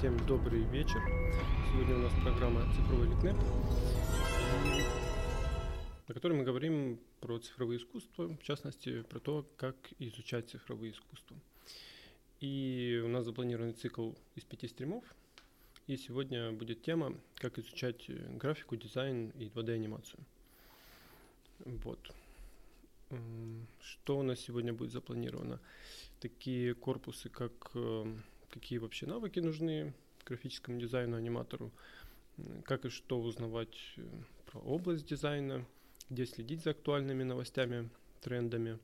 Всем добрый вечер. Сегодня у нас программа «Цифровой Литнеп», на которой мы говорим про цифровые искусства, в частности, про то, как изучать цифровые искусства. И у нас запланированный цикл из пяти стримов. И сегодня будет тема, как изучать графику, дизайн и 2D-анимацию. Вот. Что у нас сегодня будет запланировано? Такие корпусы, как э, какие вообще навыки нужны графическому дизайну, аниматору, как и что узнавать э, про область дизайна, где следить за актуальными новостями, трендами,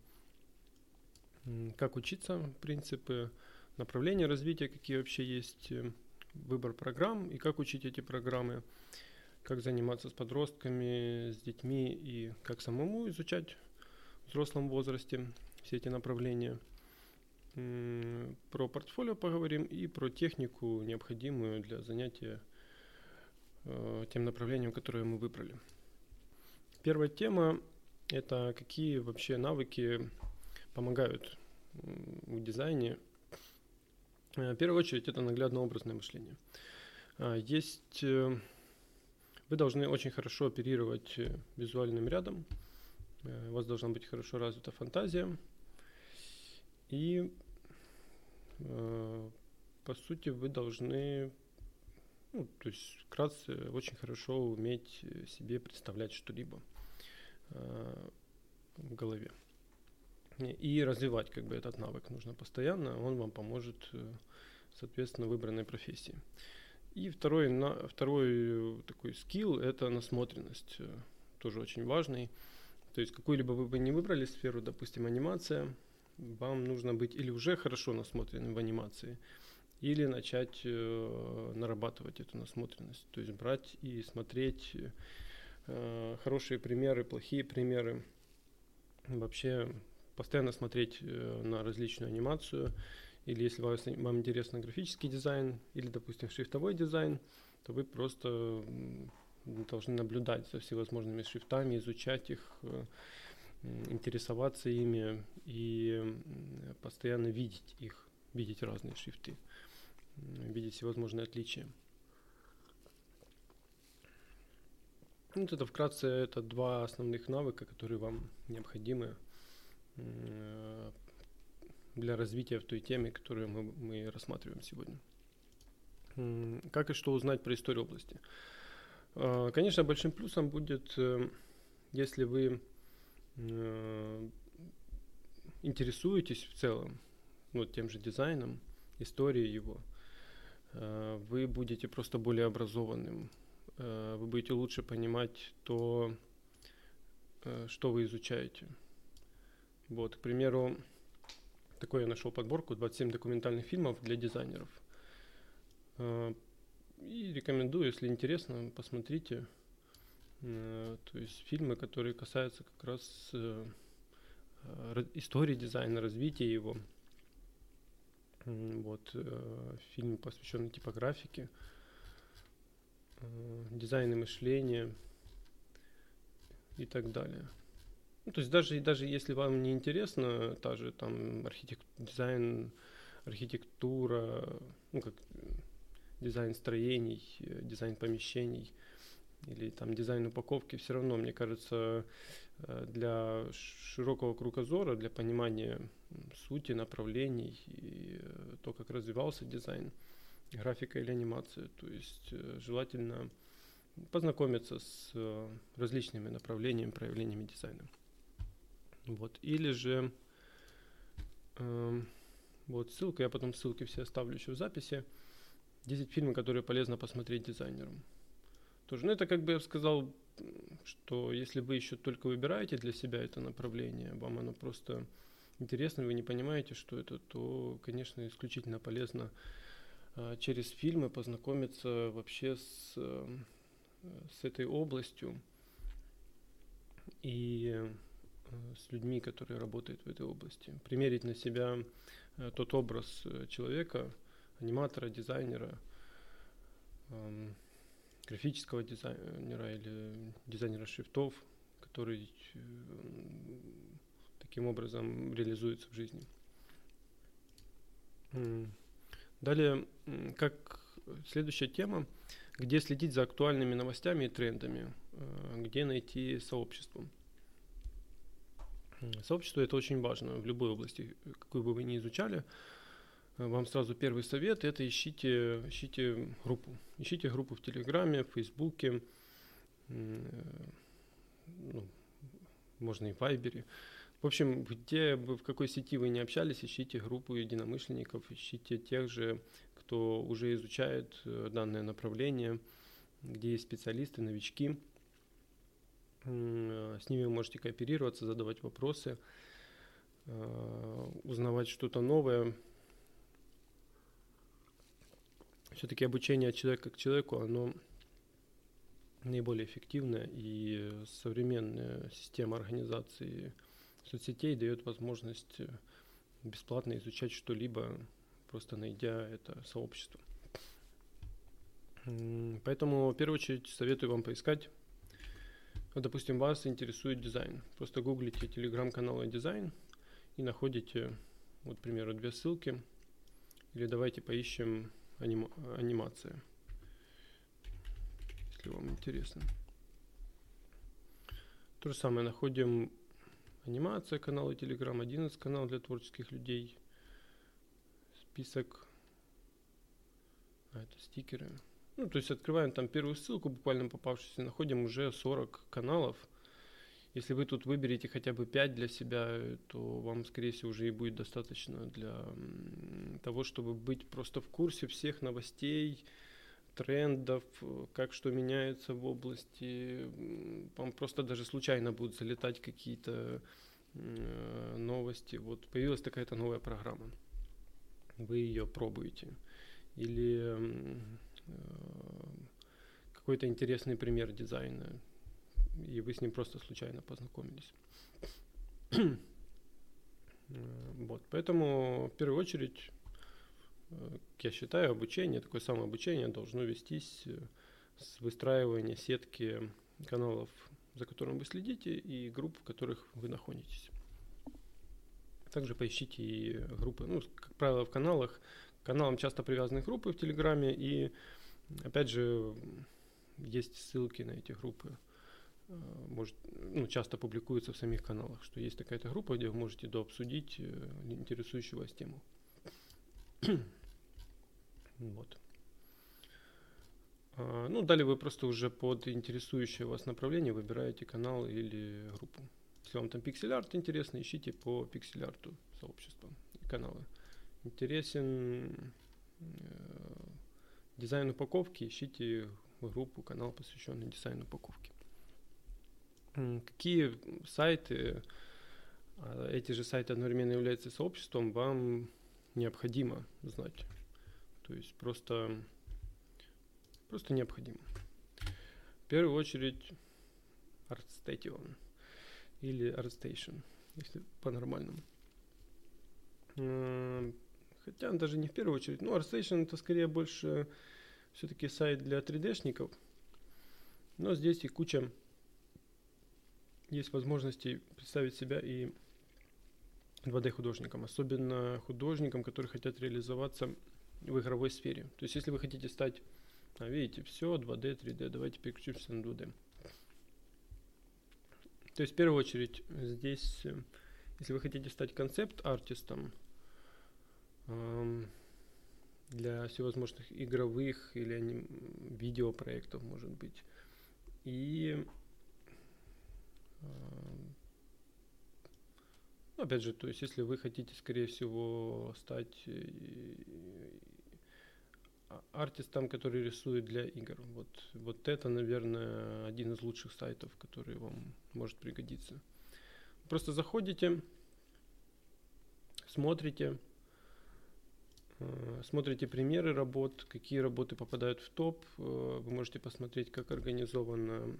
как учиться, принципы, направления развития, какие вообще есть, э, выбор программ? И как учить эти программы, как заниматься с подростками, с детьми? И как самому изучать в взрослом возрасте все эти направления – про портфолио поговорим и про технику, необходимую для занятия э, тем направлением, которое мы выбрали. Первая тема – это какие вообще навыки помогают в дизайне. Э, в первую очередь это наглядно-образное мышление. Э, есть вы должны очень хорошо оперировать визуальным рядом, у вас должна быть хорошо развита фантазия, и по сути, вы должны, ну, то есть вкратце, очень хорошо уметь себе представлять что-либо э, в голове. И развивать как бы этот навык нужно постоянно, он вам поможет, э, соответственно, выбранной профессии. И второй, на, второй такой скилл – это насмотренность, тоже очень важный. То есть какую-либо вы бы не выбрали сферу, допустим, анимация – вам нужно быть или уже хорошо насмотренным в анимации, или начать э, нарабатывать эту насмотренность. То есть брать и смотреть э, хорошие примеры, плохие примеры. Вообще постоянно смотреть э, на различную анимацию. Или если вас, вам интересно графический дизайн, или, допустим, шрифтовой дизайн, то вы просто должны наблюдать за всевозможными шрифтами, изучать их, э, интересоваться ими и постоянно видеть их, видеть разные шрифты, видеть всевозможные отличия. Ну, вот это вкратце это два основных навыка, которые вам необходимы для развития в той теме, которую мы, мы рассматриваем сегодня. Как и что узнать про историю области? А, конечно, большим плюсом будет, э, если вы интересуетесь в целом вот тем же дизайном, историей его, э, вы будете просто более образованным, э, вы будете лучше понимать то, что вы изучаете. Вот, к примеру, такой я нашел подборку 27 документальных фильмов для дизайнеров. И рекомендую, если интересно, посмотрите. Э, то есть фильмы, которые касаются как раз э, истории дизайна, развития его. Вот э, фильм, посвященный типографике, дизайну мышления и так далее. Ну, то есть даже, даже если вам не интересно та же там архитект, дизайн, архитектура, ну как дизайн строений, дизайн помещений – или там дизайн упаковки, все равно, мне кажется, э, для широкого кругозора, для понимания сути, направлений и э, то, как развивался дизайн, графика или анимация, то есть э, желательно познакомиться с различными направлениями, проявлениями дизайна. Вот. Или же э, вот ссылка, я потом ссылки все оставлю еще в записи. 10 фильмов, которые полезно посмотреть дизайнерам тоже. Ну, это как бы я сказал, что если вы еще только выбираете для себя это направление, вам оно просто интересно, вы не понимаете, что это, то, конечно, исключительно полезно а, через фильмы познакомиться вообще с, с этой областью и э, с людьми, которые работают в этой области. Примерить на себя э, тот образ э, человека, аниматора, дизайнера, графического дизайнера или дизайнера шрифтов, который э, таким образом реализуется в жизни. Далее, как следующая тема, где следить за актуальными новостями и трендами, э, где найти сообщество. Сообщество это очень важно в любой области, какую бы вы ни изучали. Вам сразу первый совет это ищите, ищите группу. Ищите группу в Телеграме, в Фейсбуке, ну, можно и в Вайбере. В общем, где бы в какой сети вы не общались, ищите группу единомышленников, ищите тех же, кто уже изучает э, данное направление, где есть специалисты, новички. Э, с ними вы можете кооперироваться, задавать вопросы, э, узнавать что-то новое. Все-таки обучение от человека к человеку, оно наиболее эффективное, и современная система организации соцсетей дает возможность бесплатно изучать что-либо, просто найдя это сообщество. Поэтому, в первую очередь, советую вам поискать допустим, вас интересует дизайн. Просто гуглите телеграм-каналы дизайн и находите, вот, к примеру, две ссылки. Или давайте поищем анима- анимация, если вам интересно. То же самое, находим анимация, каналы Telegram, 11 канал для творческих людей, список, а это стикеры, ну, то есть открываем там первую ссылку, буквально попавшуюся, находим уже 40 каналов. Если вы тут выберете хотя бы 5 для себя, то вам, скорее всего, уже и будет достаточно для того, чтобы быть просто в курсе всех новостей, трендов, как что меняется в области. Вам просто даже случайно будут залетать какие-то новости. Вот появилась такая-то новая программа. Вы ее пробуете. Или Э, какой-то интересный пример дизайна, и вы с ним просто случайно познакомились. Э, вот, поэтому в первую очередь, э, я считаю, обучение, такое самообучение должно вестись с выстраивания сетки каналов, за которым вы следите, и групп, в которых вы находитесь. Также поищите и группы, ну, как правило, в каналах, к каналам часто привязаны группы в Телеграме, и Опять же, есть ссылки на эти группы. Э, может, ну, часто публикуются в самих каналах, что есть такая-то группа, где вы можете дообсудить э, интересующую вас тему. вот. А, ну, далее вы просто уже под интересующее вас направление выбираете канал или группу. Если вам там пиксель-арт интересно, ищите по пиксель-арту сообщества и каналы. Интересен э, Дизайн упаковки, ищите группу, канал, посвященный дизайну упаковки. Какие сайты, а, эти же сайты одновременно являются сообществом, вам необходимо знать. То есть просто, просто необходимо. В первую очередь ArtStation или ArtStation, если по-нормальному. Хотя даже не в первую очередь. Ну, ArtStation это скорее больше все-таки сайт для 3D-шников. Но здесь и куча есть возможностей представить себя и 2D художникам, особенно художникам, которые хотят реализоваться в игровой сфере. То есть, если вы хотите стать, а, видите, все 2D, 3D, давайте переключимся на 2D. То есть, в первую очередь, здесь, если вы хотите стать концепт-артистом, для всевозможных игровых или видеопроектов, может быть. И ну, опять же, то есть если вы хотите, скорее всего, стать э, а, артистом, который рисует для игр, вот, вот это, наверное, один из лучших сайтов, который вам может пригодиться. Просто заходите, смотрите, смотрите примеры работ, какие работы попадают в топ. Э, вы можете посмотреть, как организовано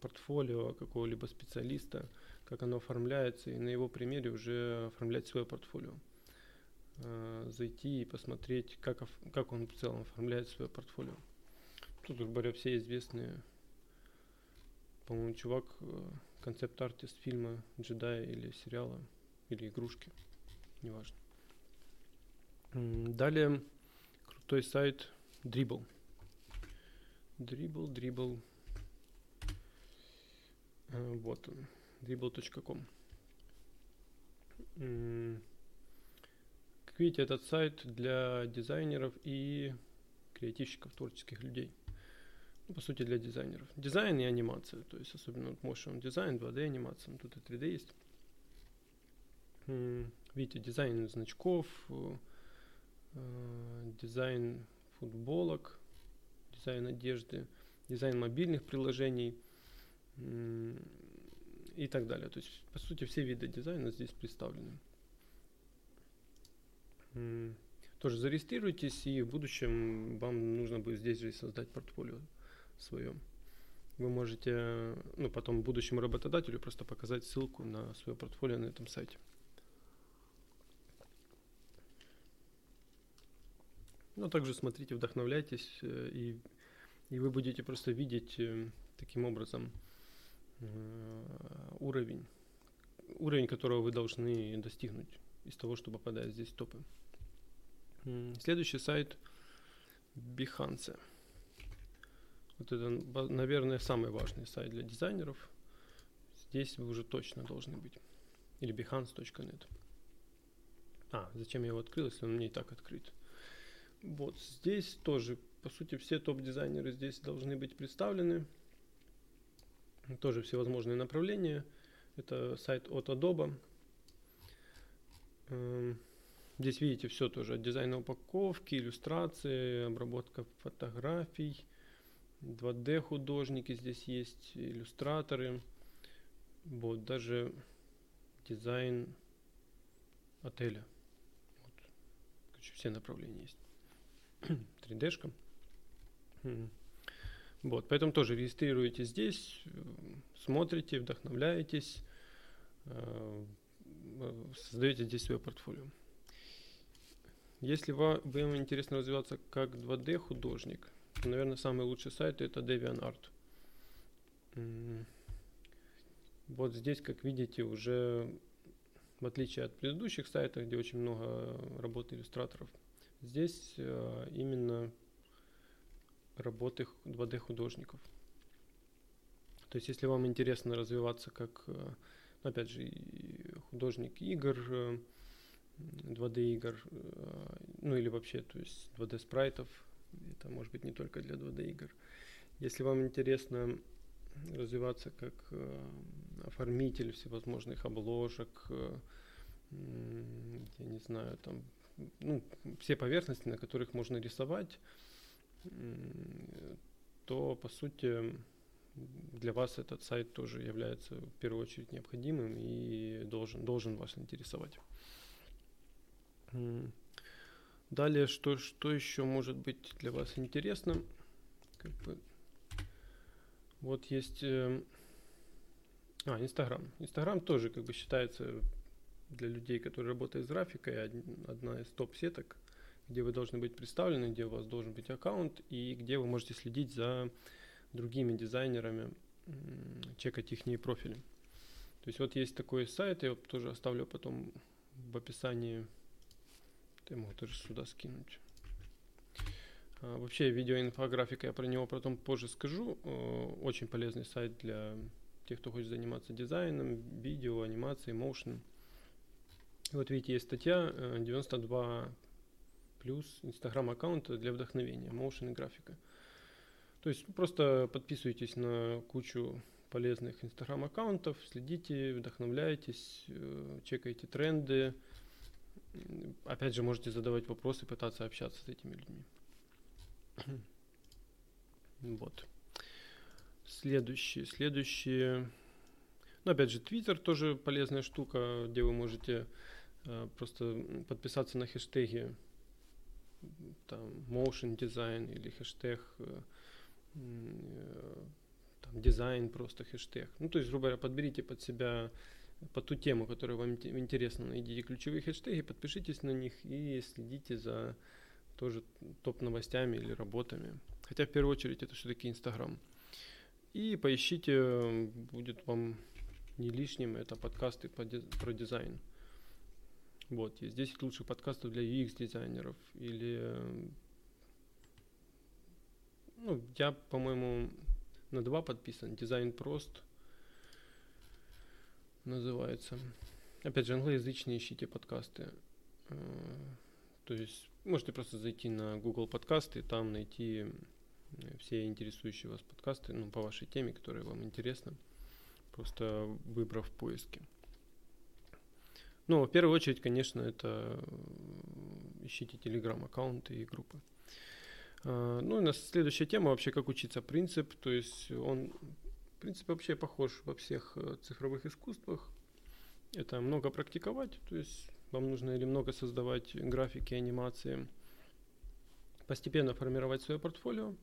портфолио какого-либо специалиста, как оно оформляется, и на его примере уже оформлять свое портфолио. Э, зайти и посмотреть, как, как он в целом оформляет свое портфолио. Тут, грубо говоря, все известные, по-моему, чувак, концепт-артист фильма «Джедай» или сериала, или игрушки, неважно. Далее крутой сайт Dribble. Dribble, Dribble. Э, вот он. Dribbble.com. Как видите, этот сайт для дизайнеров и креативщиков, творческих людей. Ну, по сути, для дизайнеров. Дизайн и анимация. То есть, особенно вот motion дизайн, 2D анимация. Тут и 3D есть. Видите, дизайн значков, э, дизайн футболок, дизайн одежды, дизайн мобильных приложений и так далее. То есть, по сути, все виды дизайна здесь представлены. Тоже зарегистрируйтесь, и в будущем вам нужно будет здесь же создать портфолио свое. Вы можете, ну, потом будущему работодателю просто показать ссылку на свое портфолио на этом сайте. Но также смотрите, вдохновляйтесь, э, и, и вы будете просто видеть э, таким образом э, уровень, уровень, которого вы должны достигнуть из того, что попадает здесь в топы. Следующий сайт Behance. Вот это, наверное, самый важный сайт для дизайнеров. Здесь вы уже точно должны быть. Или behance.net. А, зачем я его открыл, если он мне и так открыт? Вот здесь тоже, по сути, все топ-дизайнеры здесь должны быть представлены. Тоже всевозможные направления. Это сайт от Adobe. Эм, здесь видите все тоже от дизайна упаковки, иллюстрации, обработка фотографий, 2D художники здесь есть, иллюстраторы. Вот, даже дизайн отеля. Вот. Все направления есть. 3D-шка. Вот, поэтому тоже регистрируете здесь, смотрите, вдохновляетесь, э, создаете здесь свое портфолио. Если вам, вам интересно развиваться как 2D художник, то, наверное, самый лучший сайт это DeviantArt. Вот здесь, как видите, уже в отличие от предыдущих сайтов, где очень много работы иллюстраторов, Здесь э, именно работы 2D художников. То есть, если вам интересно развиваться как, э, опять же, художник игр, 2D э, игр, ну или вообще, то есть 2D спрайтов, это может быть не только для 2D игр. Если вам интересно развиваться как оформитель всевозможных обложек, я не знаю, там ну, все поверхности, на которых можно рисовать, то по сути для вас этот сайт тоже является в первую очередь необходимым и должен, должен вас интересовать. Далее, что, что еще может быть для вас интересно? Как бы, вот есть... Э, а, Инстаграм. Инстаграм тоже как бы считается для людей, которые работают с графикой, одна из топ-сеток, где вы должны быть представлены, где у вас должен быть аккаунт и где вы можете следить за другими дизайнерами, чекать их профили. То есть вот есть такой сайт, я тоже оставлю потом в описании. Ты могу тоже сюда скинуть. А, вообще видеоинфографика, я про него потом позже скажу. Очень полезный сайт для тех, кто хочет заниматься дизайном, видео, анимацией, моушеном. Вот видите, есть статья 92 э, плюс инстаграм аккаунта для вдохновения, motion и графика. То есть просто подписывайтесь на кучу полезных инстаграм аккаунтов, следите, вдохновляйтесь, э, чекайте тренды. Опять же, можете задавать вопросы, пытаться общаться с этими людьми. Вот. Следующее. Следующее. Ну, опять же, Twitter тоже полезная штука, где вы можете просто подписаться на хэштеги там motion design или хэштег э, э, там, дизайн просто хэштег. Ну, то есть, грубо говоря, подберите под себя, под ту тему, которая вам интересна, найдите ключевые хэштеги, подпишитесь на них и следите за тоже топ-новостями или работами. Хотя в первую очередь это все-таки Инстаграм. И поищите, будет вам не лишним, это подкасты про дизайн. Вот, есть 10 лучших подкастов для UX-дизайнеров или Ну, я, по-моему, на два подписан. Дизайн прост называется. Опять же, англоязычные ищите подкасты. Э, то есть можете просто зайти на Google подкасты, там найти все интересующие вас подкасты, ну, по вашей теме, которые вам интересны, просто выбрав в поиске. Ну, в первую очередь, конечно, это ищите телеграм-аккаунты и группы. А, ну, и на следующая тема вообще, как учиться принцип, то есть он, принцип вообще похож во всех э, цифровых искусствах. Это много практиковать, то есть вам нужно или много создавать графики, анимации, постепенно формировать свое портфолио, э,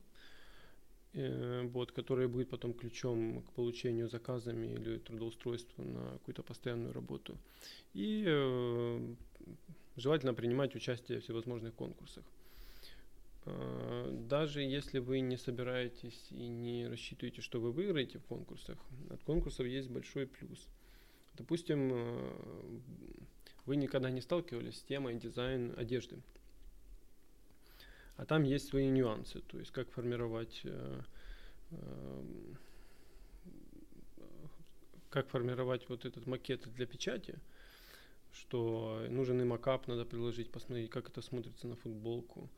вот, которое будет потом ключом к получению заказами или трудоустройству на какую-то постоянную работу. И э, желательно принимать участие в всевозможных конкурсах. Э, даже если вы не собираетесь и не рассчитываете, что вы выиграете в конкурсах, от конкурсов есть большой плюс. Допустим, э, вы никогда не сталкивались с темой дизайн одежды. А там есть свои нюансы, то есть как формировать э, как формировать вот этот макет для печати, что нужен и макап надо приложить, посмотреть, как это смотрится на футболку,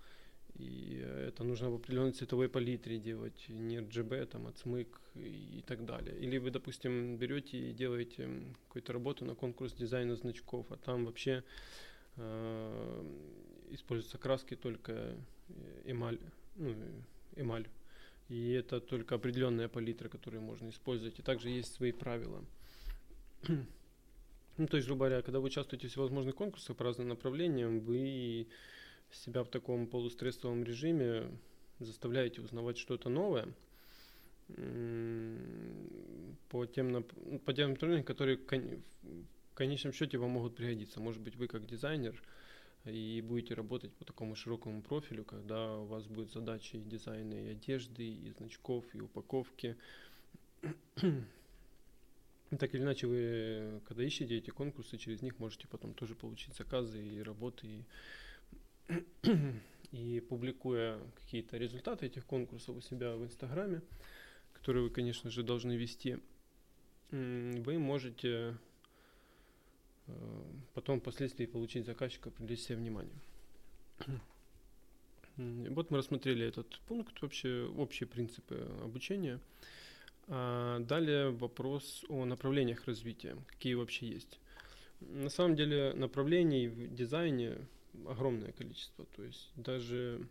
и это нужно в определенной цветовой палитре делать, не RGB, там, отсмык и так далее. Или вы, допустим, берете и делаете какую-то работу на конкурс дизайна значков, а там вообще э, используются краски только эмаль, ну, эмаль. И это только определенная палитра, которую можно использовать. И также есть свои правила. ну, то есть, грубо говоря, когда вы участвуете в всевозможных конкурсах по разным направлениям, вы себя в таком полустрессовом режиме, заставляете узнавать что-то новое по тем, по тем направлениям, которые в конечном счете вам могут пригодиться. Может быть, вы как дизайнер и будете работать по такому широкому профилю, когда у вас будет задачи и дизайна и одежды, и значков, и упаковки. Так или иначе, вы, когда ищете эти конкурсы, через них можете потом тоже получить заказы и работы, и и публикуя какие-то результаты этих конкурсов у себя в Инстаграме, которые вы, конечно же, должны вести, вы можете потом впоследствии получить заказчика, привлечь себе внимание. Вот мы рассмотрели этот пункт, вообще общие принципы обучения. А далее вопрос о направлениях развития, какие вообще есть. На самом деле направлений в дизайне огромное количество. То есть даже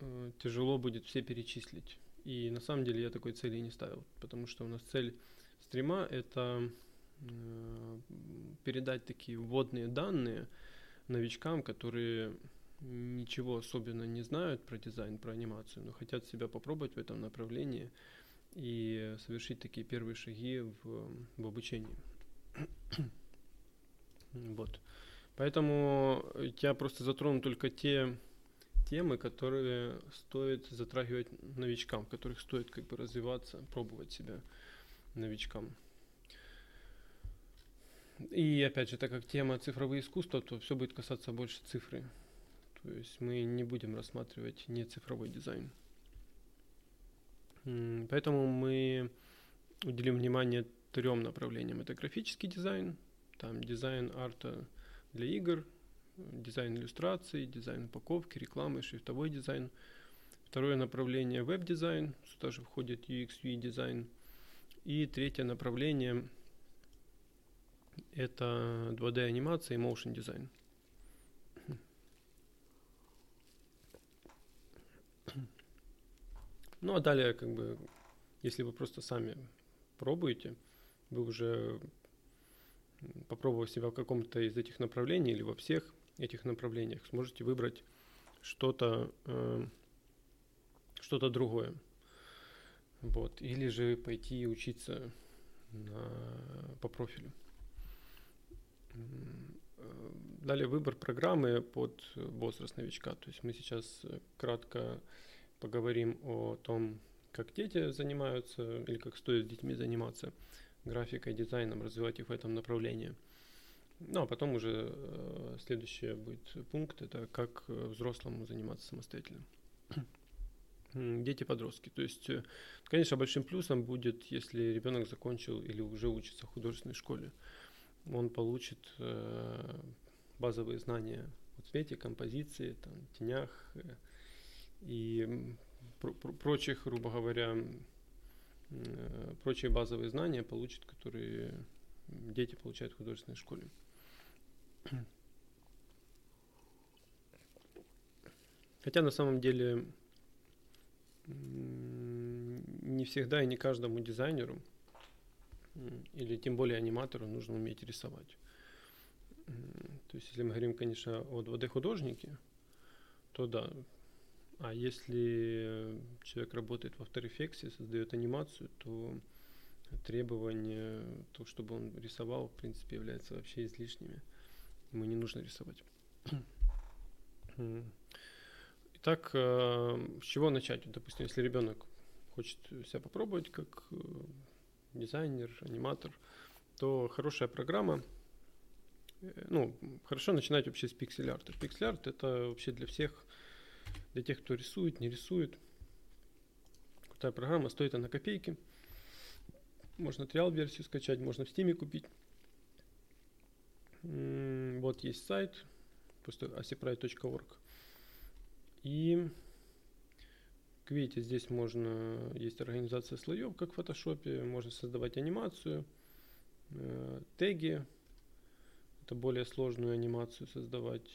э, тяжело будет все перечислить. И на самом деле я такой цели не ставил, потому что у нас цель стрима это э, передать такие вводные данные новичкам, которые ничего особенно не знают про дизайн, про анимацию, но хотят себя попробовать в этом направлении и совершить такие первые шаги в, в обучении. вот. Поэтому я просто затрону только те темы, которые стоит затрагивать новичкам, в которых стоит как бы развиваться, пробовать себя новичкам. И опять же, так как тема цифровые искусства, то все будет касаться больше цифры. То есть мы не будем рассматривать не цифровой дизайн. Поэтому мы уделим внимание трем направлениям. Это графический дизайн, там дизайн арта, для игр, дизайн иллюстраций, дизайн упаковки, рекламы, шрифтовой дизайн. Второе направление веб-дизайн, сюда же входит UX, UI дизайн. И третье направление это 2D анимация и motion дизайн. Ну а далее, как бы, если вы просто сами пробуете, вы уже попробовав себя в каком-то из этих направлений или во всех этих направлениях, сможете выбрать что-то э, что-то другое. Вот. Или же пойти учиться на, по профилю. Э, далее выбор программы под возраст новичка. То есть мы сейчас кратко поговорим о том, как дети занимаются или как стоит с детьми заниматься графикой, дизайном, развивать их в этом направлении. Ну, а потом уже э, следующий будет пункт, это как э, взрослому заниматься самостоятельно. дети-подростки. То есть, э, конечно, большим плюсом будет, если ребенок закончил или уже учится в художественной школе. Он получит э, базовые знания о цвете, композиции, там, тенях э, и пр- пр- прочих, грубо говоря, э, прочие базовые знания получит, которые дети получают в художественной школе. Хотя на самом деле не всегда и не каждому дизайнеру или тем более аниматору нужно уметь рисовать. То есть, если мы говорим, конечно, о 2D-художнике, то да. А если человек работает в After Effects, создает анимацию, то требования, то, чтобы он рисовал, в принципе, является вообще излишними. Ему не нужно рисовать. Итак, э, с чего начать? Допустим, если ребенок хочет себя попробовать как э, дизайнер, аниматор, то хорошая программа, э, ну, хорошо начинать вообще с пиксель-арта. Пиксель-арт это вообще для всех, для тех, кто рисует, не рисует. Крутая программа, стоит она копейки. Можно триал-версию скачать, можно в Steam купить. Вот есть сайт, просто asipride.org. И, как видите, здесь можно, есть организация слоев, как в фотошопе, можно создавать анимацию, э, теги, это более сложную анимацию создавать.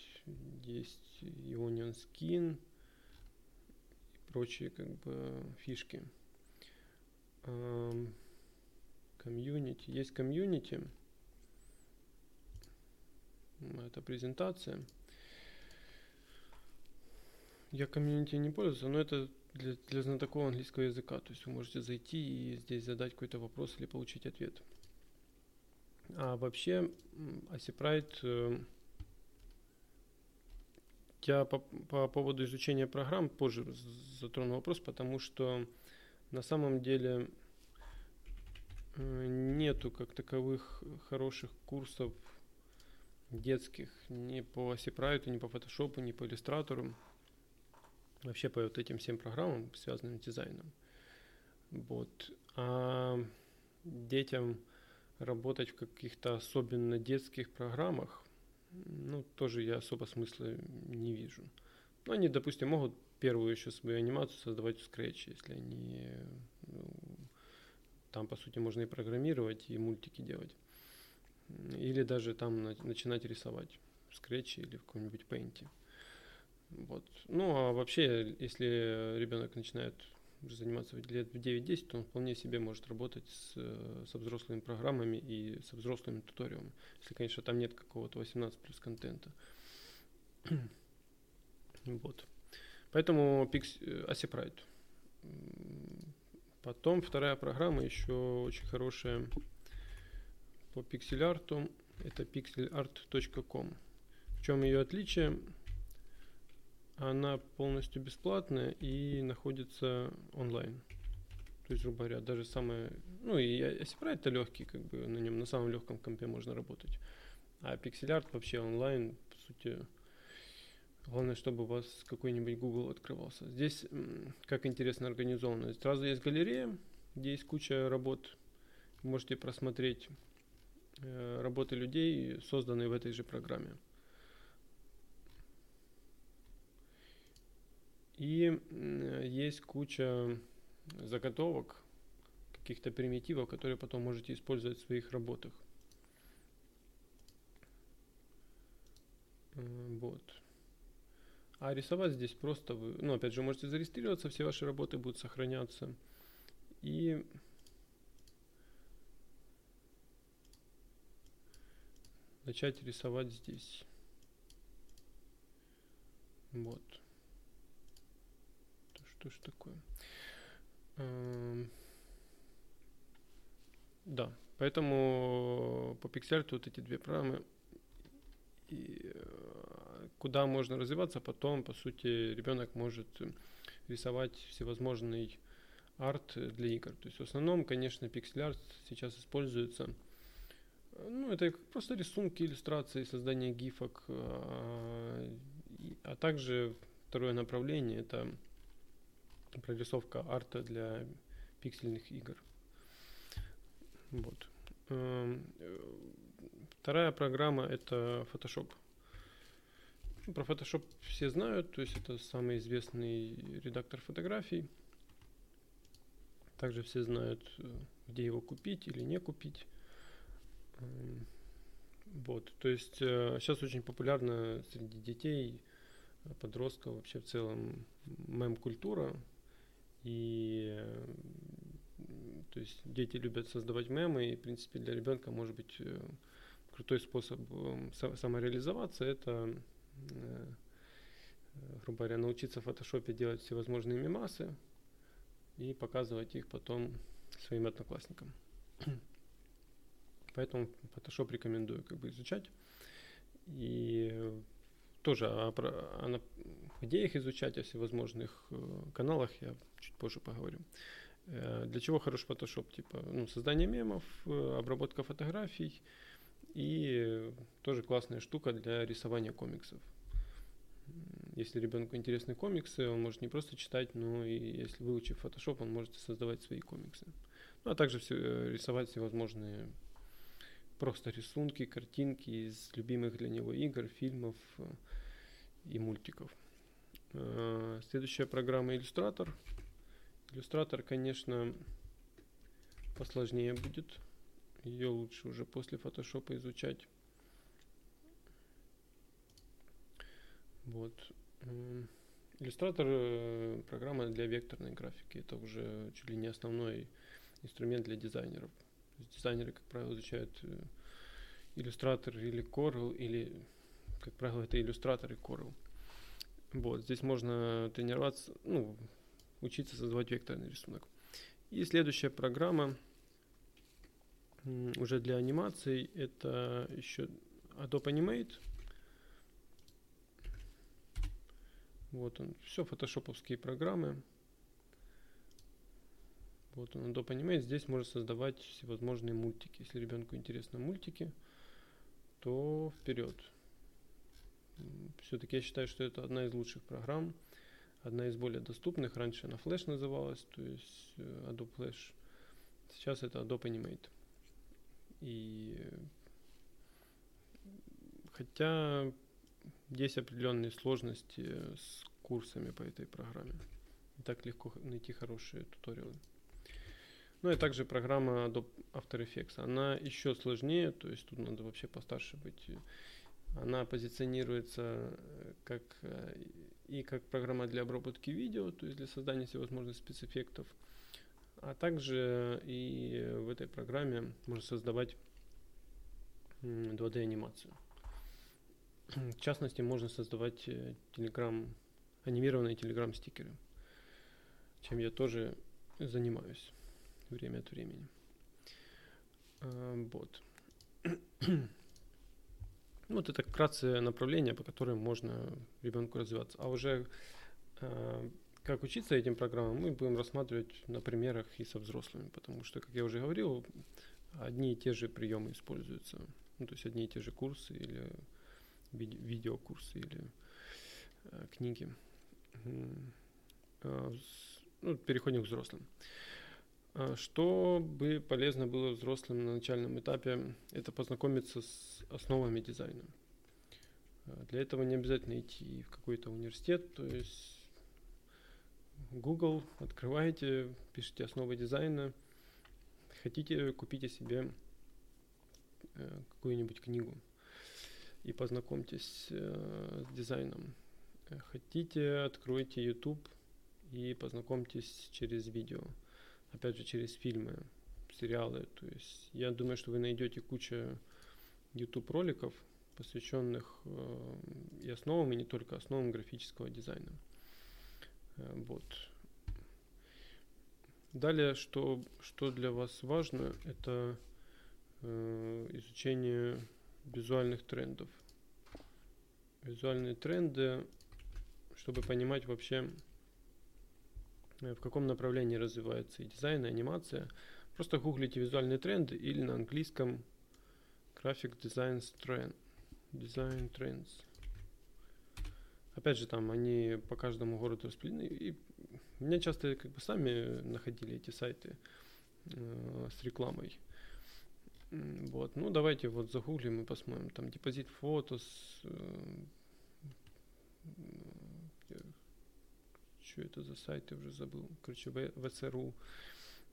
Есть Onion Skin и прочие как бы фишки. Комьюнити. Есть комьюнити. Это презентация. Я комьюнити не пользуюсь, но это для, для знатоков английского языка. То есть вы можете зайти и здесь задать какой-то вопрос или получить ответ. А вообще, Асипрайт, э, я по, по поводу изучения программ позже затрону вопрос, потому что на самом деле э, нету как таковых хороших курсов детских ни по Асипрайту, ни по фотошопу, ни по иллюстратору вообще по вот этим всем программам, связанным с дизайном. Вот. А детям работать в каких-то особенно детских программах, ну, тоже я особо смысла не вижу. Но они, допустим, могут первую еще свою анимацию создавать в Scratch, если они... Ну, там, по сути, можно и программировать, и мультики делать. Или даже там начинать рисовать в Scratch или в каком-нибудь Paint. Вот. Ну, а вообще, если ребенок начинает заниматься лет в 9-10, то он вполне себе может работать с, со взрослыми программами и со взрослыми туториалами. Если, конечно, там нет какого-то 18 плюс контента. вот. Поэтому Pix, Asipride. Потом вторая программа еще очень хорошая по пиксель-арту. Это pixelart.com. В чем ее отличие? Она полностью бесплатная и находится онлайн. То есть, грубо говоря, даже самое... Ну, и Asipra это легкий, как бы на нем на самом легком компе можно работать. А Pixel вообще онлайн, по сути, главное, чтобы у вас какой-нибудь Google открывался. Здесь как интересно организовано. Сразу есть галерея, где есть куча работ. Можете просмотреть э, работы людей, созданные в этой же программе. И есть куча заготовок, каких-то примитивов, которые потом можете использовать в своих работах. Э, вот. А рисовать здесь просто вы, ну опять же, можете зарегистрироваться, все ваши работы будут сохраняться. И начать рисовать здесь. Вот что ж такое? Эм, да, поэтому по пиксельту вот эти две программы, и э, куда можно развиваться, потом, по сути, ребенок может рисовать всевозможный арт для игр. То есть в основном, конечно, пиксель-арт сейчас используется ну, это просто рисунки, иллюстрации, создание гифок, а, а также второе направление это прорисовка арта для пиксельных игр. Вот. Эм, вторая программа это Photoshop. Ну, про Photoshop все знают, то есть это самый известный редактор фотографий. Также все знают, э, где его купить или не купить. Эм, вот, то есть сейчас очень популярно среди детей, подростков, вообще в целом мем-культура. И то есть дети любят создавать мемы, и, в принципе, для ребенка может быть э, крутой способ эм, самореализоваться. Это, э, грубо говоря, научиться в фотошопе делать всевозможные мемасы и показывать их потом своим одноклассникам. Поэтому Photoshop рекомендую как бы изучать. И тоже о, о, о идеях изучать, о всевозможных э, каналах я чуть позже поговорю. Э, для чего хорош Photoshop? Типа, ну, создание мемов, э, обработка фотографий и тоже классная штука для рисования комиксов. Если ребенку интересны комиксы, он может не просто читать, но и если выучив Photoshop, он может создавать свои комиксы. Ну, а также все, рисовать всевозможные просто рисунки, картинки из любимых для него игр, фильмов и мультиков. Следующая программа Иллюстратор. Иллюстратор, конечно, посложнее будет. Ее лучше уже после фотошопа изучать. Вот. Иллюстратор э, программа для векторной графики. Это уже чуть ли не основной инструмент для дизайнеров. Дизайнеры, как правило, изучают э, иллюстратор или Corel, или, как правило, это иллюстратор и Corel. Вот, здесь можно тренироваться, ну, учиться создавать векторный рисунок. И следующая программа уже для анимаций это еще Adobe Animate. Вот он, все фотошоповские программы. Вот он, Adobe Animate. Здесь можно создавать всевозможные мультики. Если ребенку интересны мультики, то вперед. Все-таки я считаю, что это одна из лучших программ одна из более доступных. Раньше она Flash называлась, то есть э, Adobe Flash. Сейчас это Adobe Animate. И хотя есть определенные сложности с курсами по этой программе. Не так легко найти хорошие туториалы. Ну и также программа Adobe After Effects. Она еще сложнее, то есть тут надо вообще постарше быть. Она позиционируется э, как э, и как программа для обработки видео, то есть для создания всевозможных спецэффектов. А также и в этой программе можно создавать 2D анимацию. В частности, можно создавать телеграм, анимированные телеграм стикеры, чем я тоже занимаюсь время от времени. А, вот. Вот это вкратце направление, по которым можно ребенку развиваться. А уже э, как учиться этим программам, мы будем рассматривать на примерах и со взрослыми, потому что, как я уже говорил, одни и те же приемы используются. Ну, то есть одни и те же курсы или виде- видеокурсы или э, книги. Э, ну, переходим к взрослым. А что бы полезно было взрослым на начальном этапе, это познакомиться с основами дизайна. А для этого не обязательно идти в какой-то университет, то есть Google открываете, пишите основы дизайна, хотите, купите себе э, какую-нибудь книгу и познакомьтесь э, с дизайном. Хотите, откройте YouTube и познакомьтесь через видео опять же, через фильмы, сериалы. То есть я думаю, что вы найдете кучу YouTube роликов, посвященных э, и основам, и не только основам графического дизайна. Э, вот. Далее, что, что для вас важно, это э, изучение визуальных трендов. Визуальные тренды, чтобы понимать вообще, в каком направлении развивается и дизайн, и анимация. Просто гуглите визуальные тренды или на английском Graphic Design Trend. Design Trends. опять же, там они по каждому городу распределены. И меня часто как бы сами находили эти сайты э, с рекламой. Вот, ну давайте вот загуглим и посмотрим. Там депозит фотос. Э, что это за сайт, я уже забыл. Короче, ВСРУ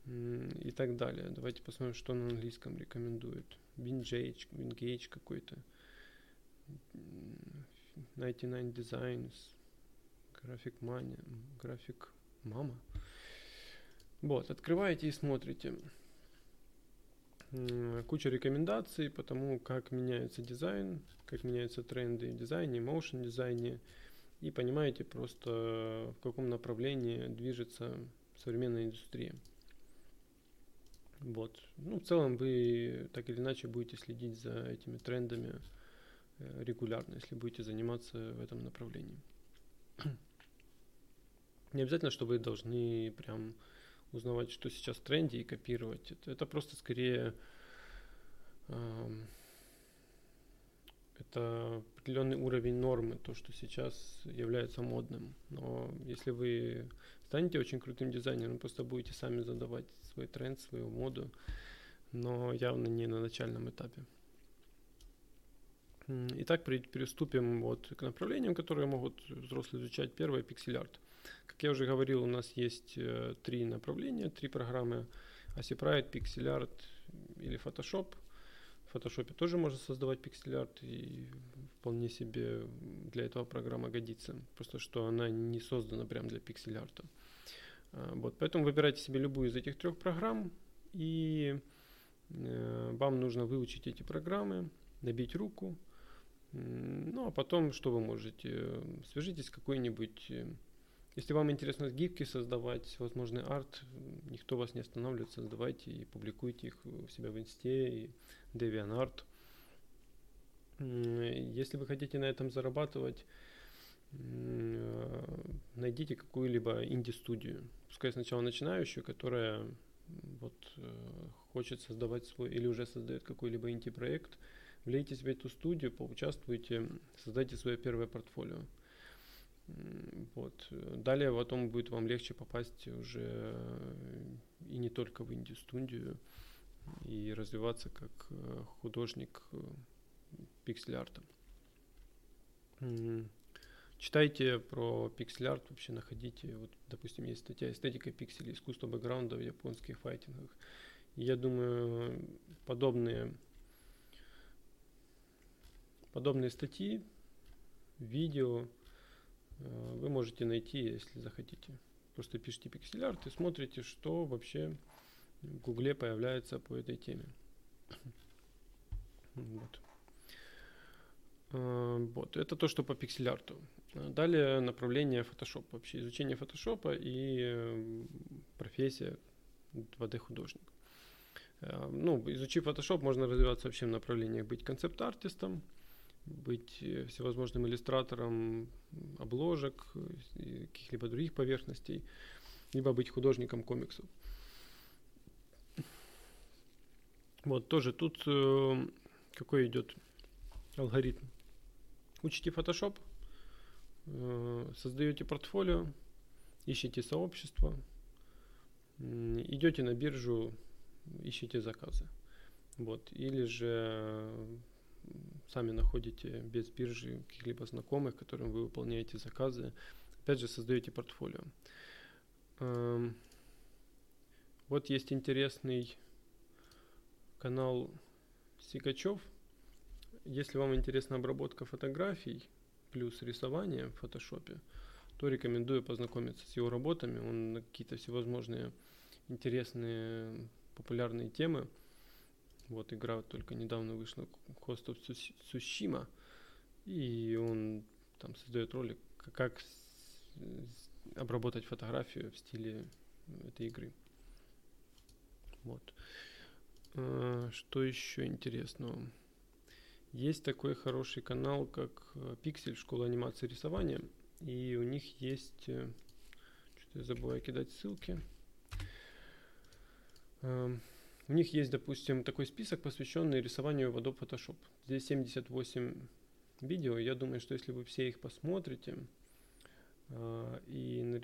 и так далее. Давайте посмотрим, что на английском рекомендует. Wingage, Wingage какой-то. 99 Designs. График Мани. График Мама. Вот, открываете и смотрите. Куча рекомендаций по тому, как меняется дизайн, как меняются тренды в дизайне, motion дизайне. И понимаете просто, в каком направлении движется современная индустрия. Вот. Ну, в целом вы так или иначе будете следить за этими трендами э, регулярно, если будете заниматься в этом направлении. Не обязательно, что вы должны прям узнавать, что сейчас в тренде и копировать это. Это просто скорее э, это определенный уровень нормы, то, что сейчас является модным. Но если вы станете очень крутым дизайнером, просто будете сами задавать свой тренд, свою моду, но явно не на начальном этапе. Итак, приступим вот к направлениям, которые могут взрослые изучать. Первое – пиксель-арт. Как я уже говорил, у нас есть э, три направления, три программы. ACPrite, PixelArt или Photoshop. Photoshop тоже можно создавать пиксель-арт и вполне себе для этого программа годится. Просто что она не создана прям для пиксель-арта. А, вот, поэтому выбирайте себе любую из этих трех программ, и э, вам нужно выучить эти программы, набить руку. Ну, а потом, что вы можете? Свяжитесь с какой-нибудь... Если вам интересно гифки создавать, возможный арт, никто вас не останавливает, создавайте и публикуйте их у себя в инсте и DeviantArt. Если вы хотите на этом зарабатывать, найдите какую-либо инди-студию, пускай сначала начинающую, которая вот э, хочет создавать свой или уже создает какой-либо инди-проект, влейте в эту студию, поучаствуйте, создайте свое первое портфолио. Вот. Далее потом будет вам легче попасть уже э, и не только в инди-студию, и развиваться как художник пиксель-арта. Читайте про пиксель-арт, вообще находите, вот, допустим, есть статья «Эстетика пикселей. Искусство бэкграунда в японских файтингах». Я думаю, подобные, подобные статьи, видео э, вы можете найти, если захотите. Просто пишите пиксель-арт и смотрите, что вообще в Гугле появляется по этой теме. Вот. Э, вот. Это то, что по пиксель-арту. Далее направление Photoshop, вообще изучение Photoshop и э, профессия 2D-художник. Э, ну, изучив Photoshop, можно развиваться вообще в направлениях быть концепт-артистом, быть э, всевозможным иллюстратором обложек, каких-либо других поверхностей, либо быть художником комиксов. Вот тоже тут какой идет алгоритм. Учите Photoshop, Э, создаете портфолио, ищете сообщество, идете на биржу, ищите заказы. Вот. Или же сами находите без биржи каких-либо знакомых, которым вы выполняете заказы. Опять же, создаете портфолио. Эм, вот есть интересный канал Сикачев. Если вам интересна обработка фотографий, плюс рисование в фотошопе, то рекомендую познакомиться с его работами. Он на какие-то всевозможные интересные популярные темы. Вот игра только недавно вышла Cost of Tsushima, и он там создает ролик, как обработать фотографию в стиле этой игры. Вот. А, что еще интересного? Есть такой хороший канал, как э, Pixel, школа анимации и рисования. И у них есть... Э, что-то я забываю кидать ссылки. У них есть, допустим, такой список, посвященный рисованию в Adobe Photoshop. Здесь 78 видео. Я думаю, что если вы все их посмотрите, а, и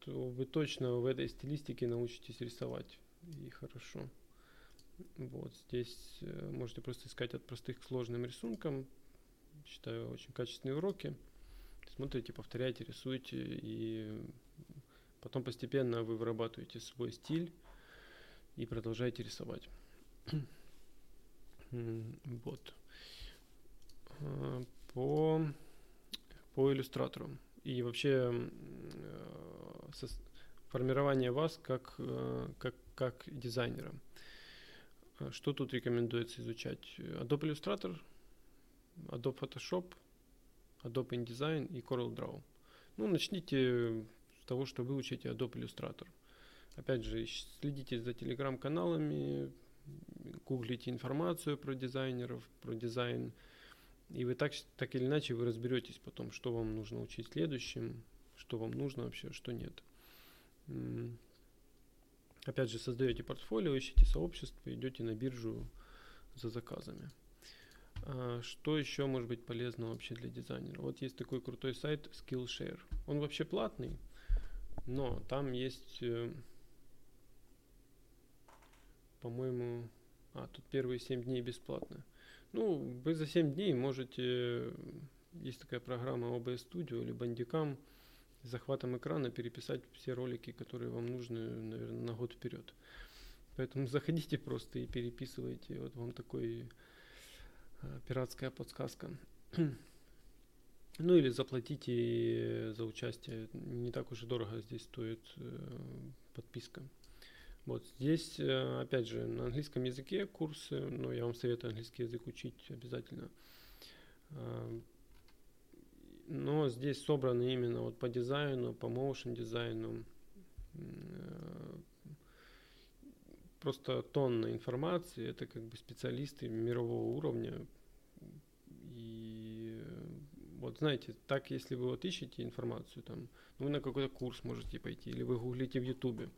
то вы точно в этой стилистике научитесь рисовать и хорошо. Вот здесь э, можете просто искать от простых к сложным рисункам. Считаю, очень качественные уроки. Смотрите, повторяйте, рисуйте, и потом постепенно вы вырабатываете свой стиль и продолжаете рисовать. вот. А, по, по иллюстратору и вообще э, формирование вас как, э, как, как дизайнера. Что тут рекомендуется изучать? Adobe Illustrator, Adobe Photoshop, Adobe InDesign и CorelDRAW. Ну, начните с того, что выучите Adobe Illustrator. Опять же, следите за телеграм-каналами, гуглите информацию про дизайнеров, про дизайн, и вы так, так или иначе вы разберетесь потом, что вам нужно учить следующим, что вам нужно вообще, что нет. Опять же, создаете портфолио, ищите сообщество, идете на биржу за заказами. А что еще может быть полезно вообще для дизайнера? Вот есть такой крутой сайт Skillshare. Он вообще платный, но там есть, э, по-моему, а, тут первые 7 дней бесплатно. Ну, вы за 7 дней можете, есть такая программа OBS Studio или Bandicam, с захватом экрана переписать все ролики, которые вам нужны, наверное, на год вперед. Поэтому заходите просто и переписывайте. Вот вам такой э, пиратская подсказка. ну или заплатите за участие. Не так уж и дорого здесь стоит э, подписка. Вот здесь, э, опять же, на английском языке курсы, но я вам советую английский язык учить обязательно. Э, но здесь собраны именно вот по дизайну, по моушен дизайну. Э, просто тонна информации, это как бы специалисты мирового уровня. И вот знаете, так если вы вот ищете информацию, там, ну, вы на какой-то курс можете пойти, или вы гуглите в Ютубе,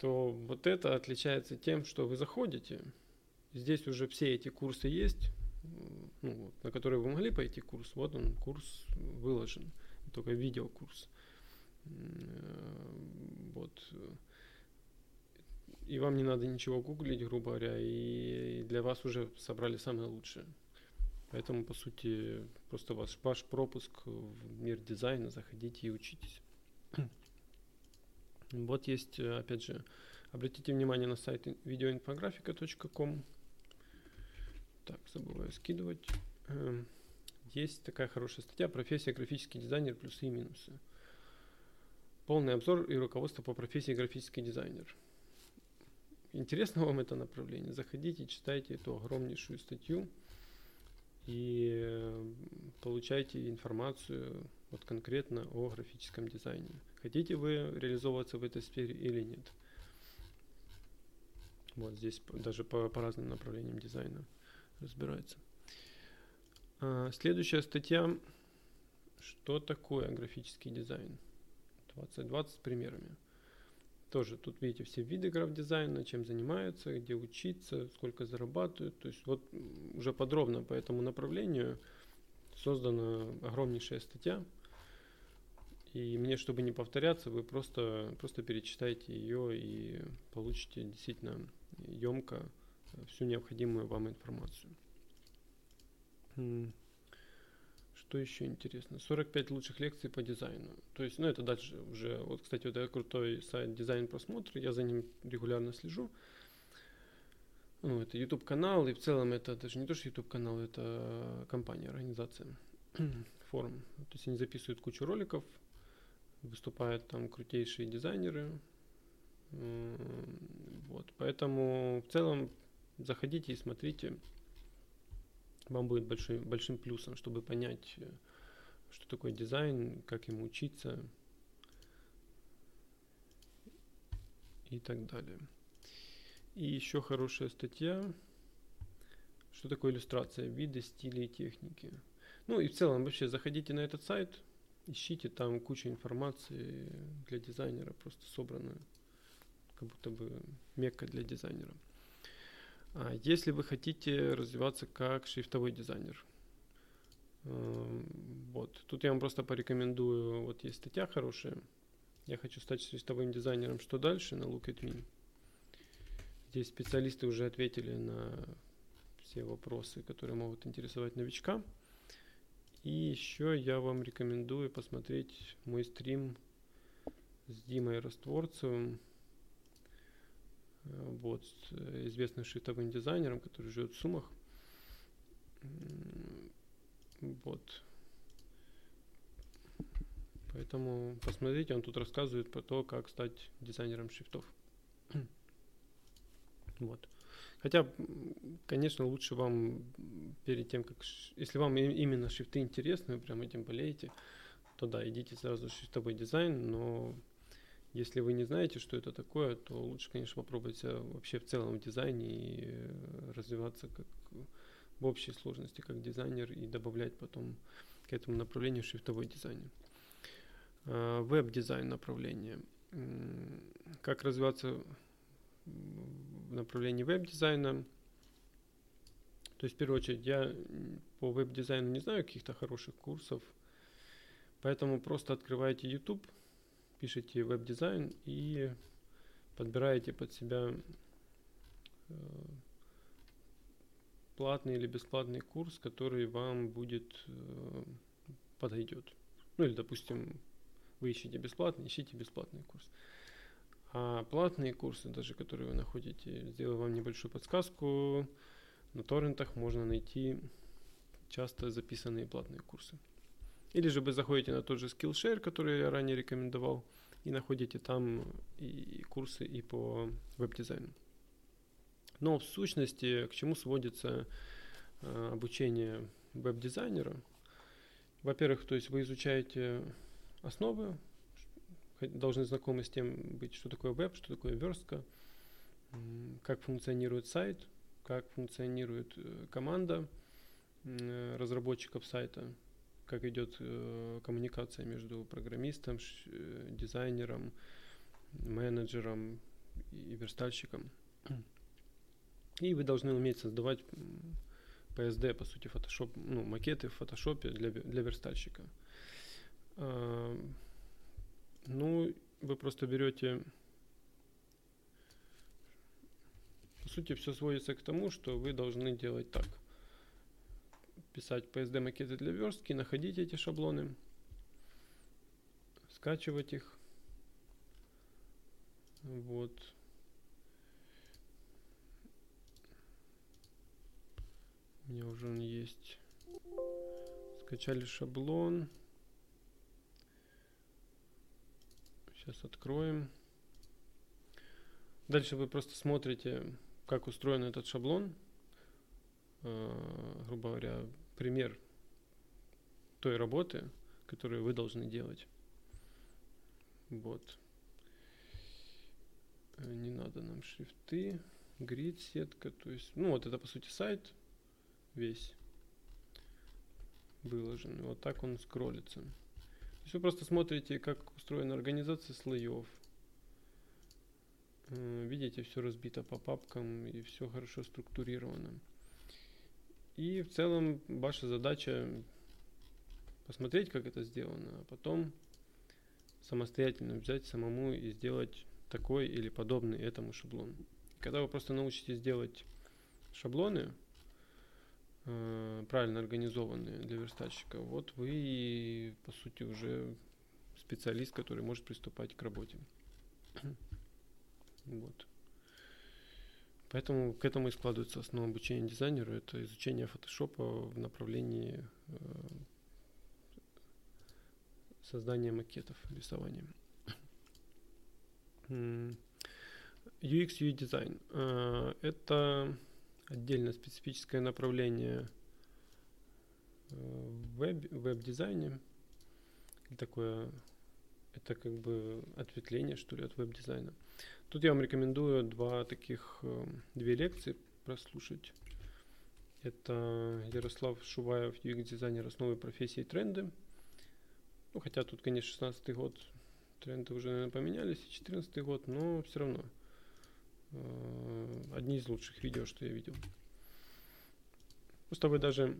то вот это отличается тем, что вы заходите, здесь уже все эти курсы есть, ну, на которые вы могли пойти курс, вот он, курс выложен, только видеокурс. Вот. И вам не надо ничего гуглить, грубо говоря, и для вас уже собрали самое лучшее. Поэтому, по сути, просто ваш, ваш пропуск в мир дизайна, заходите и учитесь. Вот есть, э, опять же, обратите внимание на сайт видеоинфографика.ком. Так, забываю скидывать. Эм, есть такая хорошая статья «Профессия графический дизайнер. Плюсы и минусы». Полный обзор и руководство по профессии графический дизайнер. Интересно вам это направление? Заходите, читайте эту огромнейшую статью и э, получайте информацию вот конкретно о графическом дизайне. Хотите вы реализовываться в этой сфере или нет. Вот здесь даже по, по разным направлениям дизайна разбирается. А, следующая статья. Что такое графический дизайн? 2020 с примерами. Тоже тут видите все виды граф-дизайна, чем занимаются, где учиться, сколько зарабатывают. То есть вот уже подробно по этому направлению создана огромнейшая статья. И мне, чтобы не повторяться, вы просто, просто перечитайте ее и получите действительно емко всю необходимую вам информацию. Что еще интересно? 45 лучших лекций по дизайну. То есть, ну это дальше уже, вот, кстати, вот это крутой сайт дизайн просмотр, я за ним регулярно слежу. Ну, это YouTube канал, и в целом это даже не то, что YouTube канал, это компания, организация, форум. То есть они записывают кучу роликов, выступают там крутейшие дизайнеры. Вот, поэтому в целом заходите и смотрите. Вам будет большой, большим плюсом, чтобы понять, э, что такое дизайн, как ему учиться и так далее. И еще хорошая статья, что такое иллюстрация, виды, стили и техники. Ну и в целом вообще заходите на этот сайт, ищите там куча информации для дизайнера, просто собранная, как будто бы мекка для дизайнера. А если вы хотите развиваться как шрифтовой дизайнер, Эм, вот. Тут я вам просто порекомендую, вот есть статья хорошая. Я хочу стать шрифтовым дизайнером. Что дальше на Look at Me? Здесь специалисты уже ответили на все вопросы, которые могут интересовать новичка. И еще я вам рекомендую посмотреть мой стрим с Димой Растворцевым, э, вот, известным шрифтовым дизайнером, который живет в Сумах. Вот. Поэтому посмотрите, он тут рассказывает про то, как стать дизайнером шрифтов. Вот. Хотя, конечно, лучше вам перед тем, как... Если вам именно шрифты интересны, вы прям этим болеете, то да, идите сразу в шрифтовой дизайн, но если вы не знаете, что это такое, то лучше, конечно, попробовать вообще в целом в дизайне и э, развиваться как в общей сложности как дизайнер и добавлять потом к этому направлению шрифтовой дизайн. А, веб-дизайн направление. Как развиваться в направлении веб-дизайна. То есть, в первую очередь, я по веб-дизайну не знаю каких-то хороших курсов, поэтому просто открываете YouTube, пишите веб-дизайн и подбираете под себя э, платный или бесплатный курс, который вам будет э, подойдет. Ну или, допустим, вы ищете бесплатный, ищите бесплатный курс. А платные курсы, даже которые вы находите, сделаю вам небольшую подсказку, на торрентах можно найти часто записанные платные курсы. Или же вы заходите на тот же Skillshare, который я ранее рекомендовал, и находите там и курсы и по веб-дизайну. Но в сущности, к чему сводится э, обучение веб-дизайнера? Во-первых, то есть вы изучаете основы, должны знакомы с тем быть, что такое веб, что такое верстка, как функционирует сайт, как функционирует э, команда э, разработчиков сайта, как идет э, коммуникация между программистом, дизайнером, менеджером и верстальщиком. И вы должны уметь создавать PSD, по сути, Photoshop, ну, макеты в фотошопе для, для верстальщика. Ну, вы просто берете... По сути, все сводится к тому, что вы должны делать так. Писать PSD макеты для верстки, находить эти шаблоны, скачивать их. Вот. У меня уже он есть. Скачали шаблон. Сейчас откроем. Дальше вы просто смотрите, как устроен этот шаблон. Э, грубо говоря, пример той работы, которую вы должны делать. Вот. Э, не надо нам шрифты, грид сетка, то есть, ну вот это по сути сайт, весь выложен. Вот так он скроллится. Есть вы просто смотрите, как устроена организация слоев. Э, видите, все разбито по папкам и все хорошо структурировано. И в целом ваша задача посмотреть, как это сделано, а потом самостоятельно взять самому и сделать такой или подобный этому шаблон. Когда вы просто научитесь делать шаблоны, правильно организованные для верстальщика, вот вы, по сути, уже специалист, который может приступать к работе. вот. Поэтому к этому и складывается основа обучения дизайнеру. Это изучение фотошопа в направлении э, создания макетов, рисования. UX UI дизайн. Э, это отдельно специфическое направление э, в веб, веб-дизайне. Такое, это как бы ответвление, что ли, от веб-дизайна. Тут я вам рекомендую два таких, э, две лекции прослушать. Это Ярослав Шуваев, UX-дизайнер основы профессии и тренды. Ну, хотя тут, конечно, 16 год, тренды уже, наверное, поменялись, 14 год, но все равно – одни из лучших видео, что я видел. Просто вы даже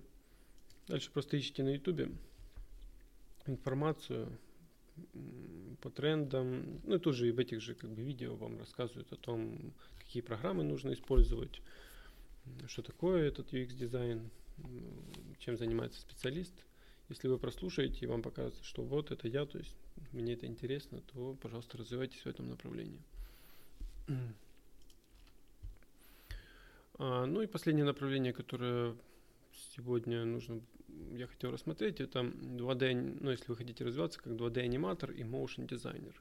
Дальше просто ищите на YouTube информацию по трендам. Ну и тоже и в этих же как бы видео вам рассказывают о том, какие программы нужно использовать, что такое этот UX дизайн, чем занимается специалист. Если вы прослушаете и вам покажется, что вот это я, то есть мне это интересно, то, пожалуйста, развивайтесь в этом направлении. А, ну и последнее направление, которое сегодня нужно, я хотел рассмотреть, это 2D, ну если вы хотите развиваться как 2D аниматор и motion дизайнер.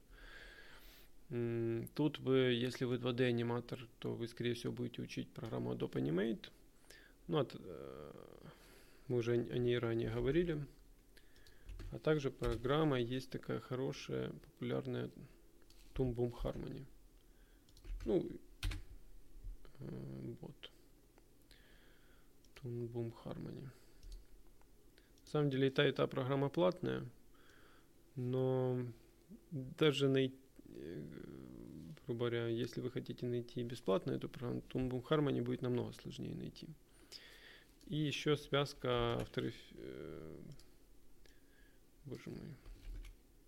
Тут вы, если вы 2D аниматор, то вы, скорее всего, будете учить программу Adobe Animate. Ну, от, э, мы уже о ней ранее говорили. А также программа есть такая хорошая, популярная Toon Boom Harmony. Ну, вот. Toon Boom Harmony. На самом деле и та, и та программа платная, но даже найти, э, грубо говоря, если вы хотите найти бесплатно эту программу, Toon Boom Harmony будет намного сложнее найти. И еще связка авторов... Э, боже мой.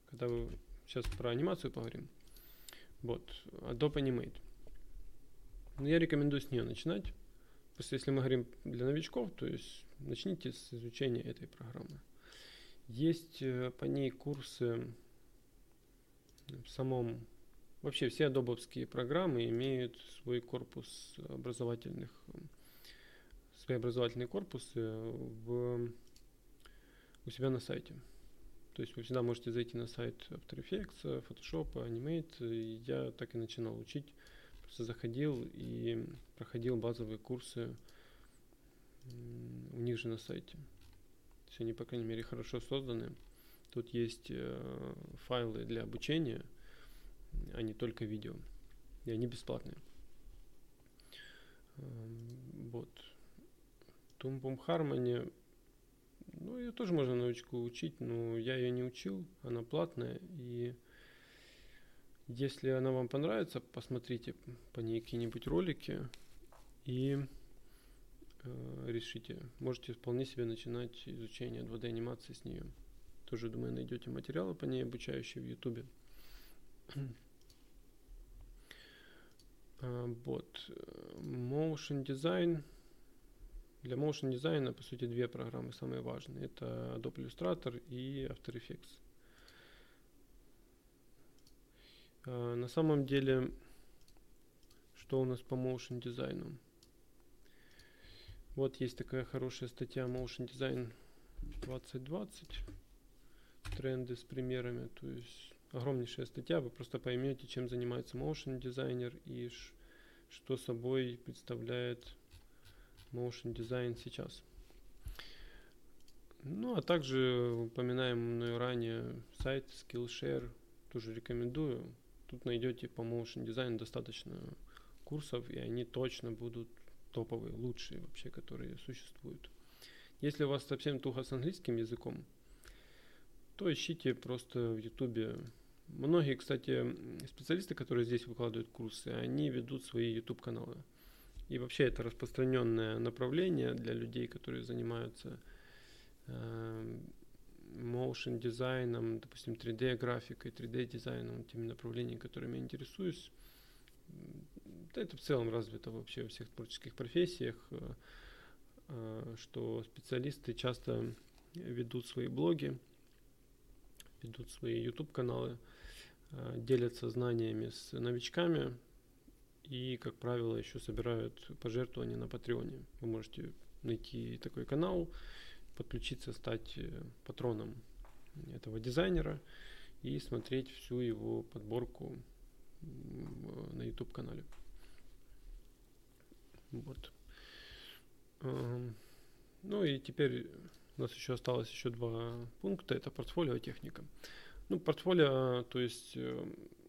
Когда вы... Сейчас про анимацию поговорим. Вот. Adobe Animate. Но я рекомендую с нее начинать. Просто если мы говорим для новичков, то есть начните с изучения этой программы. Есть э, по ней курсы в самом... Вообще все адобовские программы имеют свой корпус образовательных, свои образовательные корпусы в, у себя на сайте. То есть вы всегда можете зайти на сайт After Effects, Photoshop, Animate. Я так и начинал учить заходил и проходил базовые курсы у них же на сайте. То есть они, по крайней мере, хорошо созданы. Тут есть э, файлы для обучения, а не только видео. И они бесплатные. Эм, вот. Тумбум Harmony, ну, ее тоже можно новичку учить, но я ее не учил, она платная, и если она вам понравится, посмотрите по ней какие-нибудь ролики и э, решите. Можете вполне себе начинать изучение 2D анимации с нее. Тоже, думаю, найдете материалы по ней обучающие в YouTube. а, вот. Motion Design. Для Motion дизайна, по сути, две программы самые важные. Это Adobe Illustrator и After Effects. А, на самом деле, что у нас по motion дизайну? Вот есть такая хорошая статья Motion Design 2020. Тренды с примерами. То есть огромнейшая статья. Вы просто поймете, чем занимается motion дизайнер и что собой представляет motion дизайн сейчас. Ну, а также упоминаемый ранее сайт Skillshare тоже рекомендую. Тут найдете по motion дизайну достаточно курсов, и они точно будут топовые, лучшие вообще, которые существуют. Если у вас совсем тухо с английским языком, то ищите просто в ютубе. Многие, кстати, специалисты, которые здесь выкладывают курсы, они ведут свои YouTube каналы. И вообще это распространенное направление для людей, которые занимаются э, motion дизайном, допустим, 3D графикой, 3D дизайном, теми направлениями, которыми я интересуюсь. Это в целом развито вообще во всех творческих профессиях, э, э, что специалисты часто ведут свои блоги, ведут свои YouTube каналы, э, делятся знаниями с новичками и, как правило, еще собирают пожертвования на Патреоне. Вы можете найти такой канал, подключиться, стать э, патроном этого дизайнера и смотреть всю его подборку на YouTube канале. Вот. Ну и теперь у нас еще осталось еще два пункта. Это портфолио и техника. Ну, портфолио, то есть, э,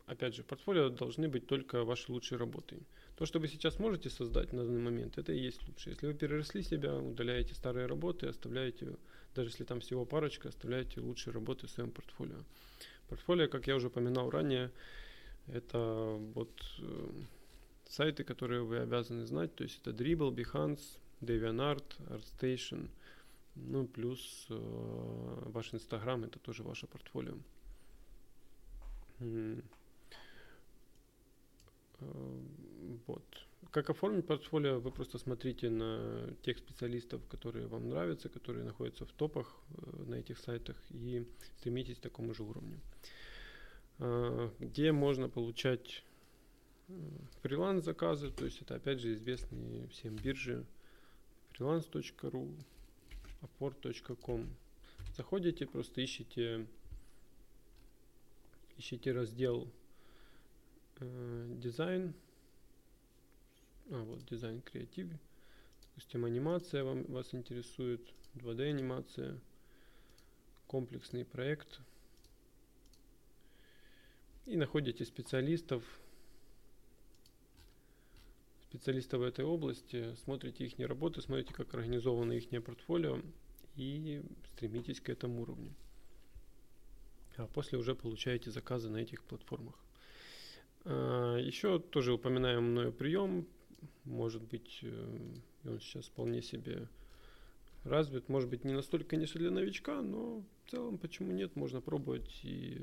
опять же, портфолио должны быть только ваши лучшие работы. То, что вы сейчас можете создать на данный момент, это и есть лучше. Если вы переросли себя, удаляете старые работы, оставляете, даже если там всего парочка, оставляете лучшие работы в своем портфолио. Портфолио, как я уже упоминал ранее, это вот э, сайты, которые вы обязаны знать. То есть это Dribble, Behance, DeviantArt, ArtStation. Ну, плюс э, ваш Инстаграм это тоже ваше портфолио. Э, вот. Как оформить портфолио, вы просто смотрите на тех специалистов, которые вам нравятся, которые находятся в топах э, на этих сайтах и стремитесь к такому же уровню. Э, где можно получать фриланс заказы, то есть это опять же известные всем биржи freelance.ru, upwork.com. Заходите, просто ищите, ищите раздел э, дизайн, а вот дизайн креатив, допустим анимация вам, вас интересует, 2D анимация, комплексный проект и находите специалистов, специалистов в этой области, смотрите их работы, смотрите, как организовано их портфолио и стремитесь к этому уровню. А после уже получаете заказы на этих платформах. А, еще тоже упоминаем мною прием. Может быть, э, он сейчас вполне себе развит. Может быть, не настолько, конечно, для новичка, но в целом, почему нет, можно пробовать и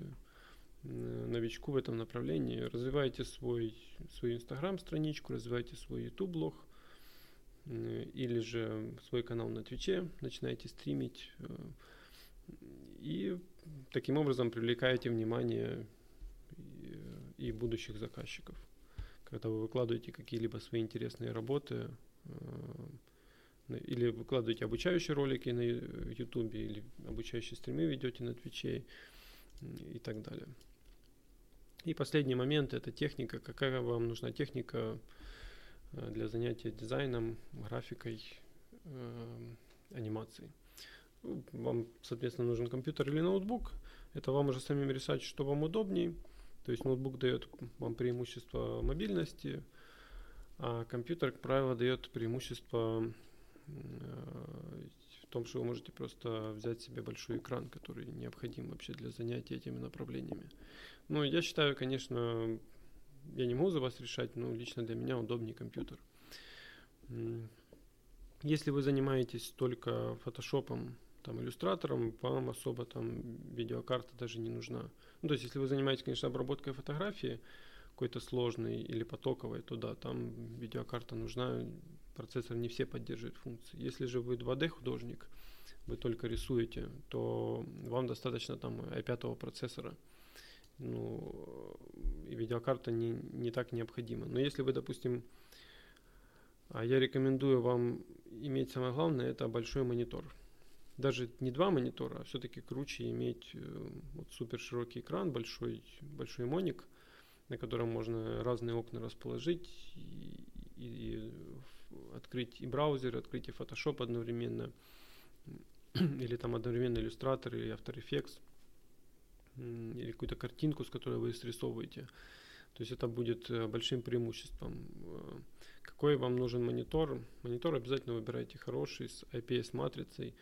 Э, новичку в этом направлении. Развивайте свой, свою инстаграм-страничку, развивайте свой YouTube блог э, или же свой канал на Твиче, начинайте стримить и таким образом привлекаете внимание и будущих заказчиков. Когда вы выкладываете какие-либо свои интересные работы, или выкладываете обучающие ролики на YouTube, или обучающие стримы ведете на Твиче и так далее. И последний момент – это техника. Какая вам нужна техника э, для занятия дизайном, графикой, э, анимацией. Вам, соответственно, нужен компьютер или ноутбук. Это вам уже самим решать, что вам удобней. То есть ноутбук дает вам преимущество мобильности, а компьютер, как правило, дает преимущество э, в том, что вы можете просто взять себе большой экран, который необходим вообще для занятия этими направлениями. Ну, я считаю, конечно, я не могу за вас решать, но лично для меня удобнее компьютер. Если вы занимаетесь только фотошопом, там, иллюстратором, вам особо там видеокарта даже не нужна. Ну, то есть, если вы занимаетесь, конечно, обработкой фотографии, какой-то сложной или потоковой, то да, там видеокарта нужна, процессор не все поддерживает функции. Если же вы 2D художник, вы только рисуете, то вам достаточно там i5 процессора – ну, и видеокарта не, не так необходима. Но если вы, допустим, а я рекомендую вам иметь самое главное, это большой монитор. Даже не два монитора, а все-таки круче иметь э, вот супер широкий экран, большой, большой моник, на котором можно разные окна расположить и, и открыть и браузер, открыть и Photoshop одновременно, или там одновременно иллюстратор, или After Effects или какую-то картинку, с которой вы срисовываете. То есть это будет э, большим преимуществом. Э, какой вам нужен монитор? Монитор обязательно выбирайте хороший, с IPS-матрицей.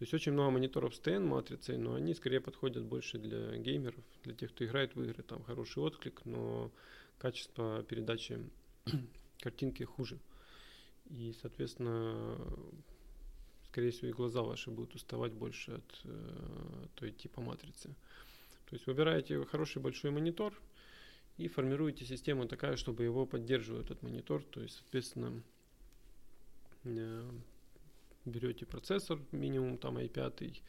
То есть очень много мониторов с TN-матрицей, но они скорее подходят больше для геймеров, для тех, кто играет в игры. Там хороший отклик, но качество передачи картинки хуже. И, соответственно, скорее всего, и глаза ваши будут уставать больше от э, той типа матрицы. То есть выбираете хороший большой монитор и формируете систему такая, чтобы его поддерживал этот монитор. То есть, соответственно, э, берете процессор минимум там i5,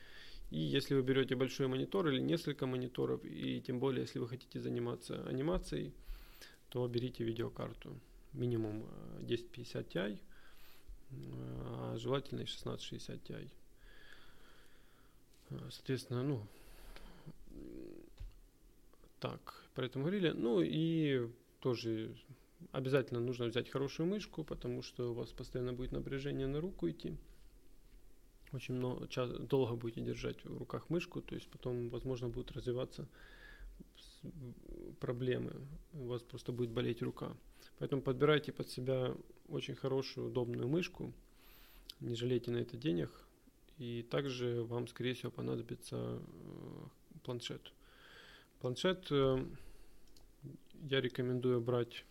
и если вы берете большой монитор или несколько мониторов, и тем более, если вы хотите заниматься анимацией, то берите видеокарту минимум 1050 э, Ti, а желательно и 1660 Ti. Э, соответственно, ну, так, про это мы говорили. Ну и тоже обязательно нужно взять хорошую мышку, потому что у вас постоянно будет напряжение на руку идти. Очень много, час, долго будете держать в руках мышку, то есть потом, возможно, будут развиваться проблемы. У вас просто будет болеть рука. Поэтому подбирайте под себя очень хорошую, удобную мышку. Не жалейте на это денег. И также вам, скорее всего, понадобится э, планшет. Планшет э, я рекомендую брать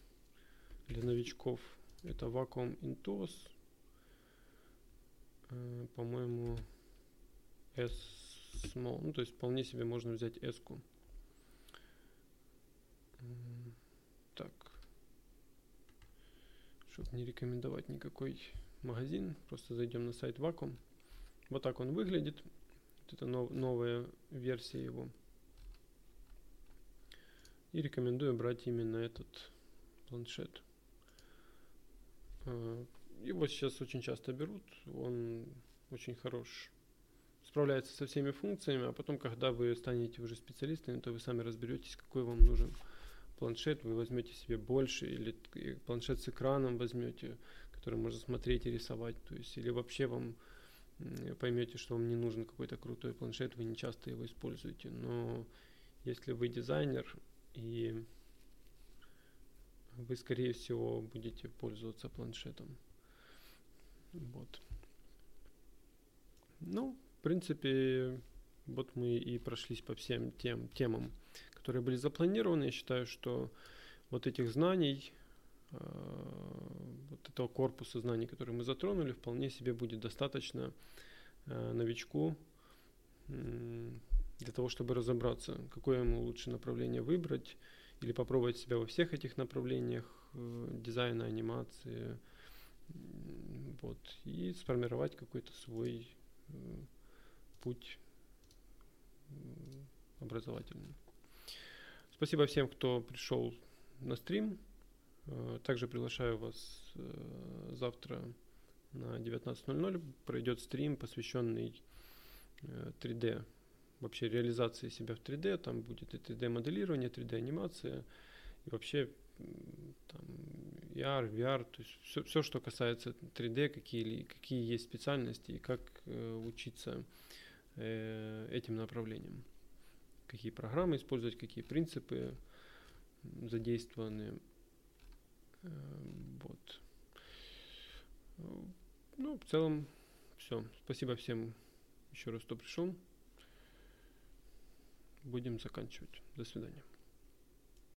для новичков. Это Wacom Intuos. По-моему, S Small. Ну, то есть вполне себе можно взять S-ку. Так. Чтобы не рекомендовать никакой магазин, просто зайдем на сайт Wacom. Вот так он выглядит. Вот это нов, новая версия его. И рекомендую брать именно этот планшет. Его сейчас очень часто берут, он очень хорош, справляется со всеми функциями, а потом, когда вы станете уже специалистами, то вы сами разберетесь, какой вам нужен планшет, вы возьмете себе больше, или планшет с экраном возьмете, который можно смотреть и рисовать, то есть, или вообще вам поймете, что вам не нужен какой-то крутой планшет, вы не часто его используете, но если вы дизайнер и вы, скорее всего, будете пользоваться планшетом. Вот. Ну, в принципе, вот мы и прошлись по всем тем темам, которые были запланированы. Я считаю, что вот этих знаний, э, вот этого корпуса знаний, которые мы затронули, вполне себе будет достаточно э, новичку для того, чтобы разобраться, какое ему лучше направление выбрать, или попробовать себя во всех этих направлениях э, дизайна, анимации, вот, и сформировать какой-то свой э, путь образовательный. Спасибо всем, кто пришел на стрим. Э, также приглашаю вас завтра на 19.00 пройдет стрим, посвященный 3D вообще реализации себя в 3D, там будет и 3D-моделирование, 3D-анимация, и вообще там, AR, VR, то есть все, все, что касается 3D, какие, какие есть специальности и как э, учиться э, этим направлением. Какие программы использовать, какие принципы задействованы. Э, вот. Ну, в целом, все. Спасибо всем еще раз, кто пришел будем заканчивать. До свидания.